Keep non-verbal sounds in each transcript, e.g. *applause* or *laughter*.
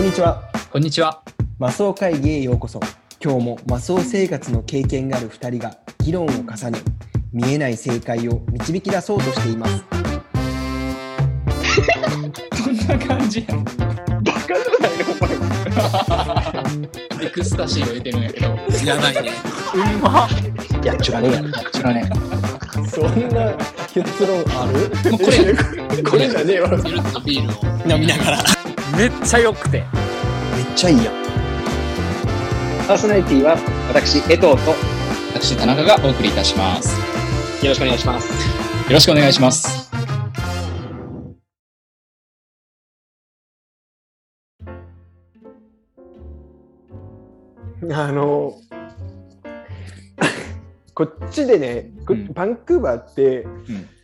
こんにちは。こんにちは。マスオ会議へようこそ。今日もマスオ生活の経験がある2人が議論を重ね、見えない正解を導き出そうとしています。こんな感じやん。バカじゃないのおエクスタシーを入れてるんやけど。やばいね。うんま。いや、ちゅらねえやろ。こちらね。そんな結論ある？もうこれ、*laughs* これじゃねえわ。ゆるっとビールを。飲みながら。めっちゃ良くて。めっちゃいいやん。パーソナリティは私、江藤とよ私、田中がお送りいたします。ろしくお願いします。よろしくお願いします。あの、*laughs* こっちでね、こうんバンクーバーって、ん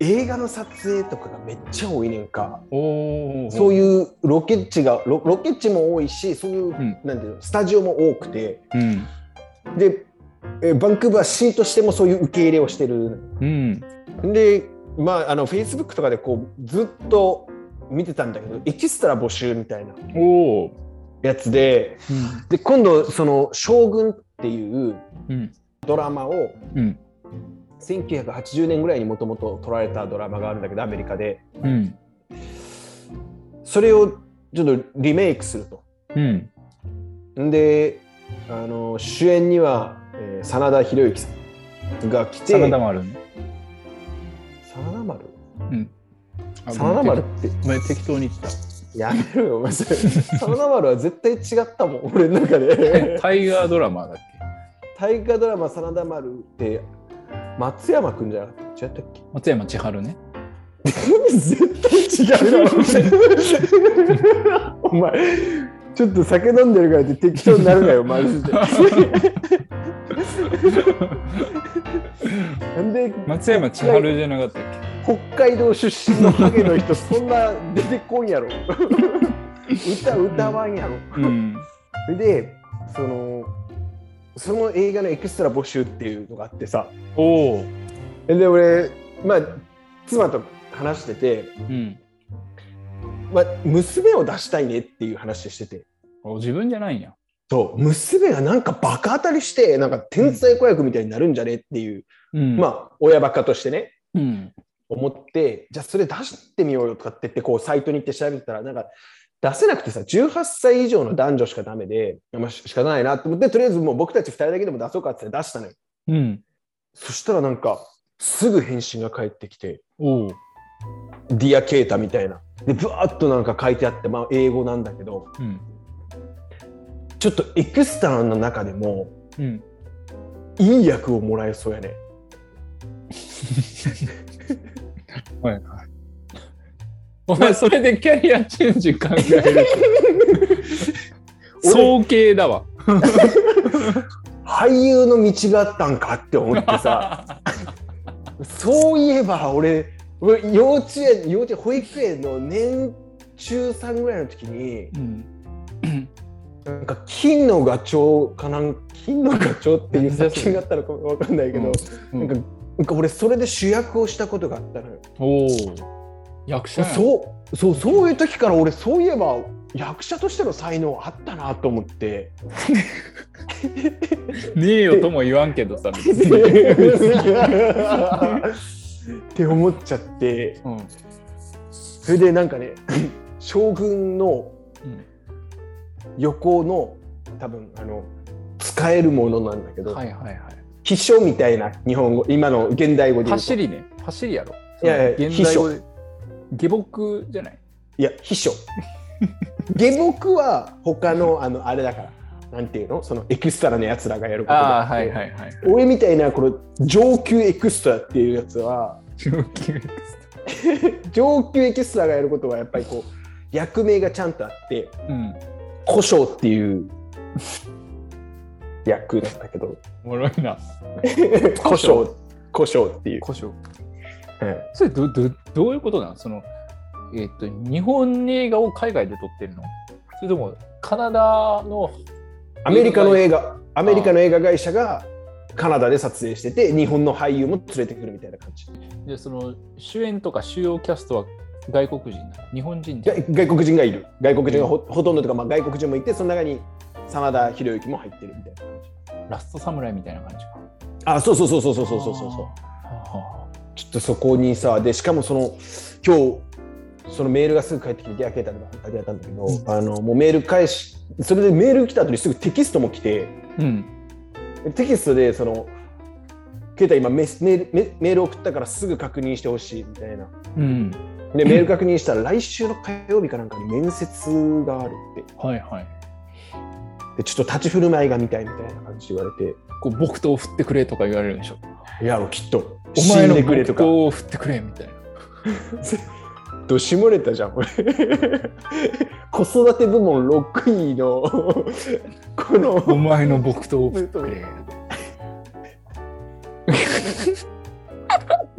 映画の撮影とかがめっちゃ多いねんか。そういうロケ地がロロケ地も多いし、そういう、んなんていうのスタジオも多くて、うん。で、えバンクーバー市としてもそういう受け入れをしてる。うん。で、まあ、あの、フェイスブックとかでこう、ずっと見てたんだけど、エキストラ募集みたいな。やつで、うん。で、今度、その、将軍っていううん。ドラマを、うん。1980年ぐらいにもともと撮られたドラマがあるんだけど、アメリカで。うん。それをちょっとリメイクすると。うん。んで、あの、主演には、えー真田広之さんが来て、真田丸ね。真田丸？うん。真田丸って、お前適当に言ってやめろよ、お前それ。真田丸は絶対違ったもん、俺の中で。た。*laughs* タイガードラマだっ大河ドラマ真田丸って、松山くんじゃなかった違ったっけ？け松山千春ね。絶対違うよ。お前、ちょっと酒飲んでるからって適当になるなよ、マジで。*laughs* なんで松山千春じゃなかったっ北海道出身のハゲの人、そんな出てこんやろ。*laughs* 歌歌わんやろ。けうん。それで、その、その映画のエクストラ募集っていうのがあってさ、おお。で、俺、まあ、妻と話してて、うん。まあ、娘を出したいねっていう話してて、お自分じゃないんや。そう、娘がなんかバカ当たりして、なんか天才子役みたいになるんじゃねっていう、うんまあ、親バカとしてね、うん。思って、じゃあそれ出してみようよとかって言って、こう、サイトに行って調べたら、なんか、出せなくてさ、18歳以上の男女しかダメで、まあ、し仕方ないなと思って、とりあえずもう僕たち2人だけでも出そうかって出したのよ。うん。そしたらなんか、すぐ返信が返ってきて、おお。 Dear ケータみたいな。で、ぶわーっとなんか書いてあって、まあ、英語なんだけど、うん。ちょっとエクストラの中でも、うん。いい役をもらえそうやね。*laughs* はいはい。お前、それでキャリアチェンジ考えると。*laughs* 早計だわ。俳優の道があったんかって思ってさ、*laughs* そういえば俺、俺幼稚園、幼稚園、保育園の年中3ぐらいの時に、うん。なんか金のガチョウかなん金のガチョウっていう作品があったのかわかんないけど、うんなんかなんか俺それで主役をしたことがあったのよ。役者そうそうそういう時から俺そういえば役者としての才能あったなと思って。*laughs* ねえよとも言わんけどさ。*laughs* って思っちゃってうん。それでなんかね *laughs* 将軍のうん横の多分あの使えるものなんだけど、はいはいはい。秘書みたいな日本語今の現代語で走りね。走りやろ。いやいや現代語で。下僕じゃない？いや秘書 *laughs* 下僕は他のあのあれだからなんていうの？そのエクストラのやつらがやることああ、だはいはいはい。俺みたいなこの上級エクストラっていうやつは上級エクス *laughs* 上級エキストラがやることはやっぱりこう役名がちゃんとあってトうん。古書っていう役なんだけどおもろいな。*laughs* 古書古書っていう、故障。はいそれどどどういうことなのその、えっと日本映画を海外で撮ってるの？それともカナダのアメリカの映画アメリカの映画会社がカナダで撮影してて日本の俳優も連れてくるみたいな感じでその主演とか主要キャストは外国人な日本人外国人がいる。外国人がほ,、ほとんどとか、まあ、外国人もいて、その中に真田広之も入ってるみたいな感じ。ラストサムライみたいな感じか。あ、そうそうそうそうそうそうそうそう。はちょっとそこにさ、で、しかもその、今日、そのメールがすぐ返ってきて、ディアケータで書いてあったんだけど、うんあの、もうメール返し、それでメール来た後にすぐテキストも来て、あうん。テキストで、その、ケイタ今メスメールメメール送ったからすぐ確認してほしいみたいな。うん。で、メール確認したら来週の火曜日かなんかに面接があるって。はいはい。で、ちょっと立ち振る舞いが見たいみたいな感じで言われて、こう木刀を振ってくれとか言われるでしょ？いや、きっと、お前の。木刀を振ってくれみたいな。*laughs* どしもれたじゃん、これ。*laughs* 子育て部門6位の、この、お前の木刀を振ってくれ。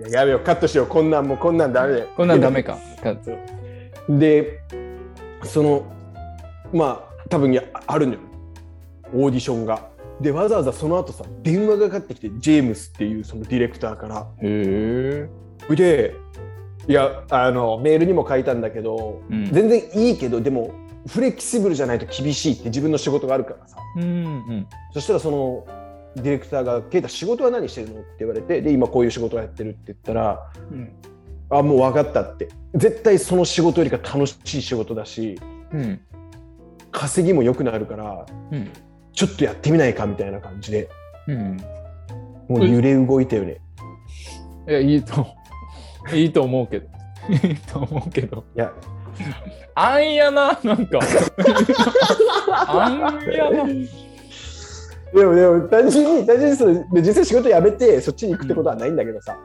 いややめよう、カットしよう、こんなんもうこんなんダメだよ。こんなんダメか。*laughs* で、その、まあ、多分やあるのよ、オーディションが。で、わざわざその後さ、電話がかかってきて、ジェームスっていうそのディレクターから。へえ。で、いや、あの、メールにも書いたんだけど、うん全然いいけど、でも、フレキシブルじゃないと厳しいって自分の仕事があるからさ。うんうん。そしたらそのディレクターが「ケイタ仕事は何してるの?」って言われてで今こういう仕事をやってるって言ったらうん。「あもう分かった」って絶対その仕事よりか楽しい仕事だしうん。稼ぎも良くなるからうん。ちょっとやってみないかみたいな感じでうん。もう揺れ動いたよね。いや、いいと、いいと思うけど。*laughs* いいと思うけど。いやあんやな、なんか。あんやな。でもでも単純に単純にそので実際仕事辞めてそっちに行くってことはないんだけどさ、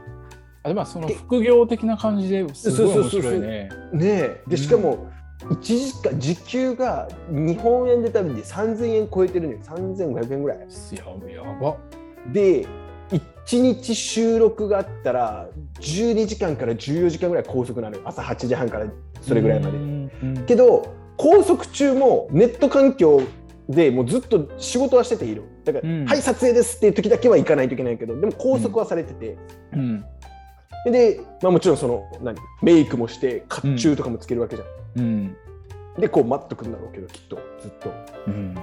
あでもその副業的な感じですごい面白いね。ねえでしかも1時間時給が日本円で多分ね3000円超えてるのよ。3500円ぐらい。ややば。で1日収録があったら12時間から14時間ぐらい拘束なのよ。朝8時半からそれぐらいまで。けど拘束中もネット環境でもうずっと仕事はしてていいのだから、うん。はい撮影ですっていう時だけは行かないといけないけどでも拘束はされてて、うんで、まあ、もちろんその何？メイクもして甲冑とかもつけるわけじゃん、うん。でこう待っとくんだろうけどきっと。ずっと。うん。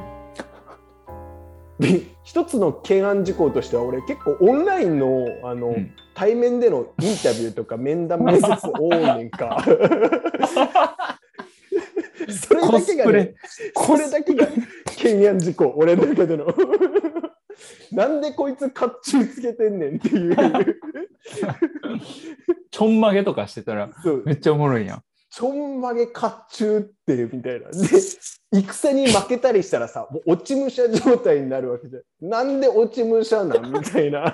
で一つの懸案事項としては俺結構オンラインのあの、うん。対面でのインタビューとか面談面接多いねんか。*laughs* それだけが、ね、これだけが懸案事項俺の中でのなんでこいつ甲冑つけてんねんっていう。ちょんまげとかしてたらめっちゃおもろいやん。ちょんまげ甲冑ってみたいな。で戦に負けたりしたらさもう落ち武者状態になるわけじゃん。なんで落ち武者なん？みたいな。*laughs*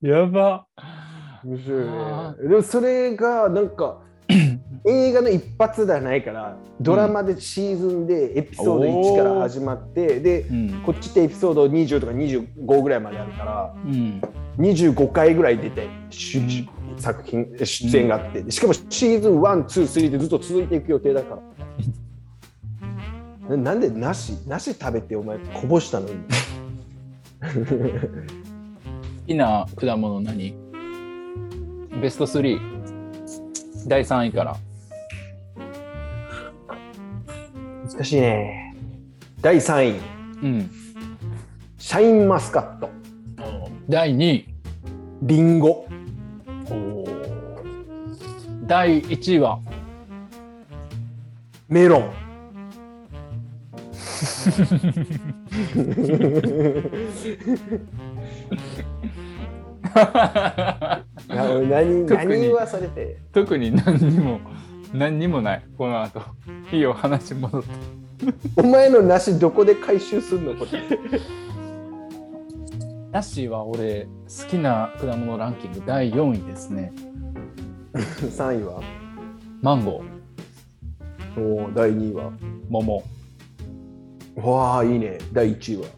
やば。面白いあね。でもそれがなんか映画の一発ではないからドラマでシーズンでエピソード1から始まって、でうんこっちってエピソード20とか25ぐらいまであるからうん25回ぐらい出て、作品出演があってでしかもシーズン123でずっと続いていく予定だから。ななんでなしなし食べてお前こぼしたの？に好きな果物何？ベスト3。第3位から。難しいね。第3位。うん。シャインマスカット。第2位。リンゴ。第1位は？メロン。*laughs* 何何言わされて。特に何にも何にもない。この後。いいよ話戻って。お前の梨どこで回収すんのこれ。ナッシーは俺好きな果物ランキング第4位ですね。*laughs* 3位は？マンゴー。おー第2位は？桃。わあいいね。第1位は？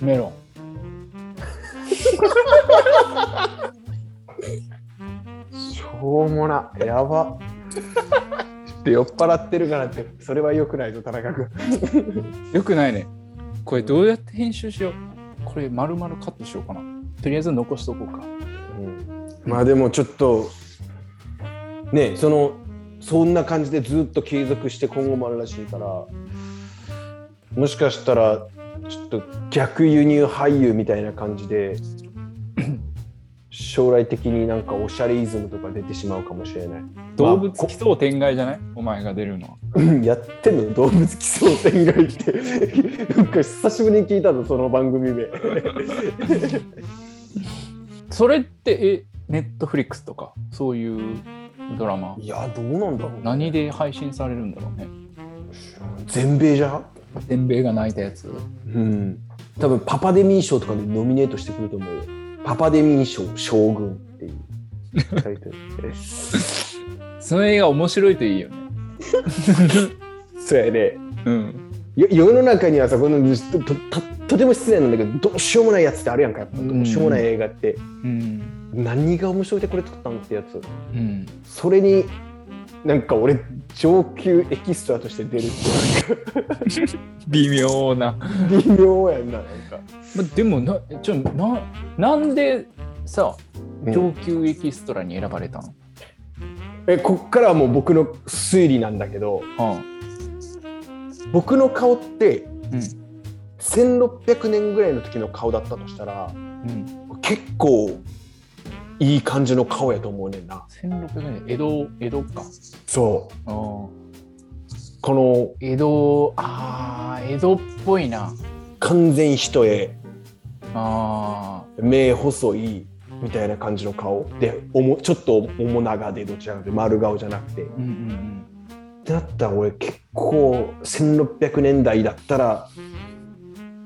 メロン。*laughs* しょうもな。やばちょっと酔っ払ってるからってそれは良くないぞ田中君。*laughs* よくないね。これどうやって編集しよう。これ丸々カットしようかな。とりあえず残しとこうか。まあでもちょっとねそのそんな感じでずっと継続して今後もあるらしいからもしかしたらちょっと逆輸入俳優みたいな感じで将来的になんかおしゃれイズムとか出てしまうかもしれない。動物奇想天外じゃない？お前が出るのは。う *laughs* んやってんの？動物奇想天外って。なんか久しぶりに聞いたぞその番組名 *laughs* それって、え、ネットフリックスとか、そういうドラマ、いやどうなんだろうね。何で配信されるんだろうね？全米じゃん？全米が泣いたやつ。うん。多分パパデミー賞とかでノミネートしてくると思うよパパデミー賞将軍っていう。*laughs* タイトルその映画面白いといいよね。*laughs* そうやね。うん。よ世の中にはさこのととととても失礼なんだけどどうしようもないやつってあるやんかやっぱ。どうしようもない映画って、うん。何が面白いでこれ作ったんってやつ。うん。それになんか俺上級エキストラとして出るって微妙な。微妙やんななんか、までもな、ちょ、な、なんでさ、うん上級エキストラに選ばれたの、えこっからはもう僕の推理なんだけどは僕の顔ってあ、うん。1600年ぐらいの時の顔だったとしたらうん。結構いい感じの顔やと思うねんな1600年、江戸、江戸か。そうああ。この江戸、ああ、江戸っぽいな。完全一重あ目細いみたいな感じの顔でおもちょっと面長でどちらかというと丸顔じゃなくてっあ。うんうんてなったら俺結構1600年代だったら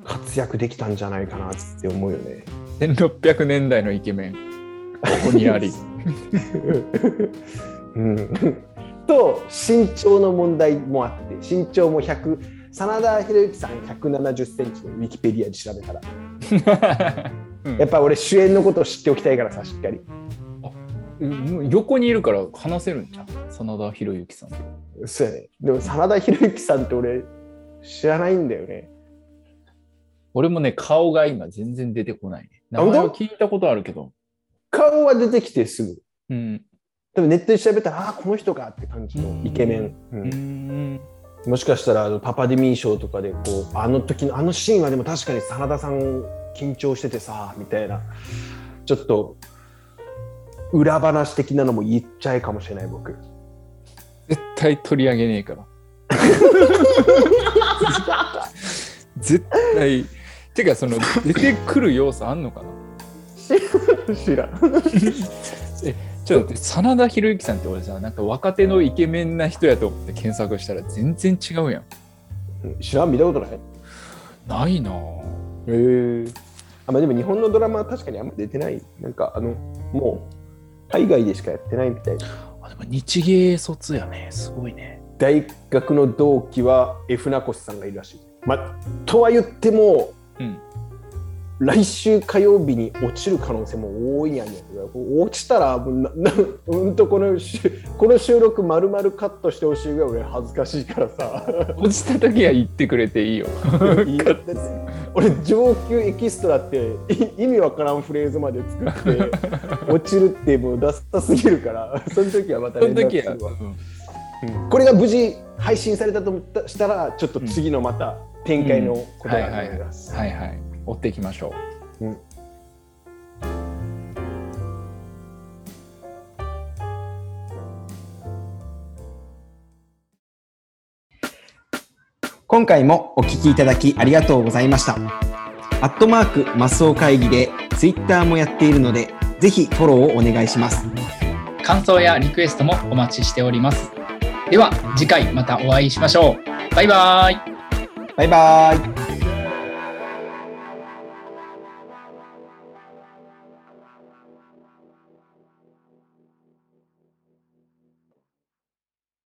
活躍できたんじゃないかなって思うよね。うん。1600年代のイケメン。ここにあり。*laughs* うん、と身長の問題もあって身長も100真田広之さん170センチでウィキペディアで調べたら *laughs* うんやっぱ俺主演のことを知っておきたいからさしっかりうん横にいるから話せるんじゃん。真田広之さんと。そうやねでも真田広之さんって俺知らないんだよね俺もね、顔が今全然出てこないね。名前は聞いたことあるけど。顔は出てきてすぐうん。でもネットで調べたらああーこの人かって感じのイケメン、ううんん。もしかしたらあのパパデミー賞とかでこうあの時のあのシーンはでも確かに真田さん緊張しててさみたいなちょっと裏話的なのも言っちゃえかもしれない僕絶対取り上げねえから。*laughs* 絶対。てか、その、出てくる要素あんのかな知らん *laughs* ちょっと待って、真田広之さんって俺さ、なんか若手のイケメンな人やと思って検索したら全然違うやん。知らん見たことない？ないなぁ。へえあまあでも日本のドラマは確かにあんま出てないなんかあのもう海外でしかやってないみたいあ、でも日芸卒やね。すごいね。大学の同期は F 名越さんがいるらしいまあとは言ってもうん。来週火曜日に落ちる可能性も多いんやねん落ちたらもうんとこのしこの収録まるまるカットしてほしいぐらい俺恥ずかしいからさ。落ちた時は言ってくれていいよ。俺上級エキストラってい意味わからんフレーズまで作って落ちるってもうダサすぎるから。*laughs* その時はまたそ連絡するわ、これが無事配信されたとしたらちょっと次のまた展開のことだと思います、はいはい。追っていきましょう。うん今回もお聞きいただきありがとうございました。アットマークマスオ会議でツイッターもやっているので、ぜひフォローをお願いします。感想やリクエストもお待ちしております。では次回またお会いしましょう。バイバイ。バイバーイ。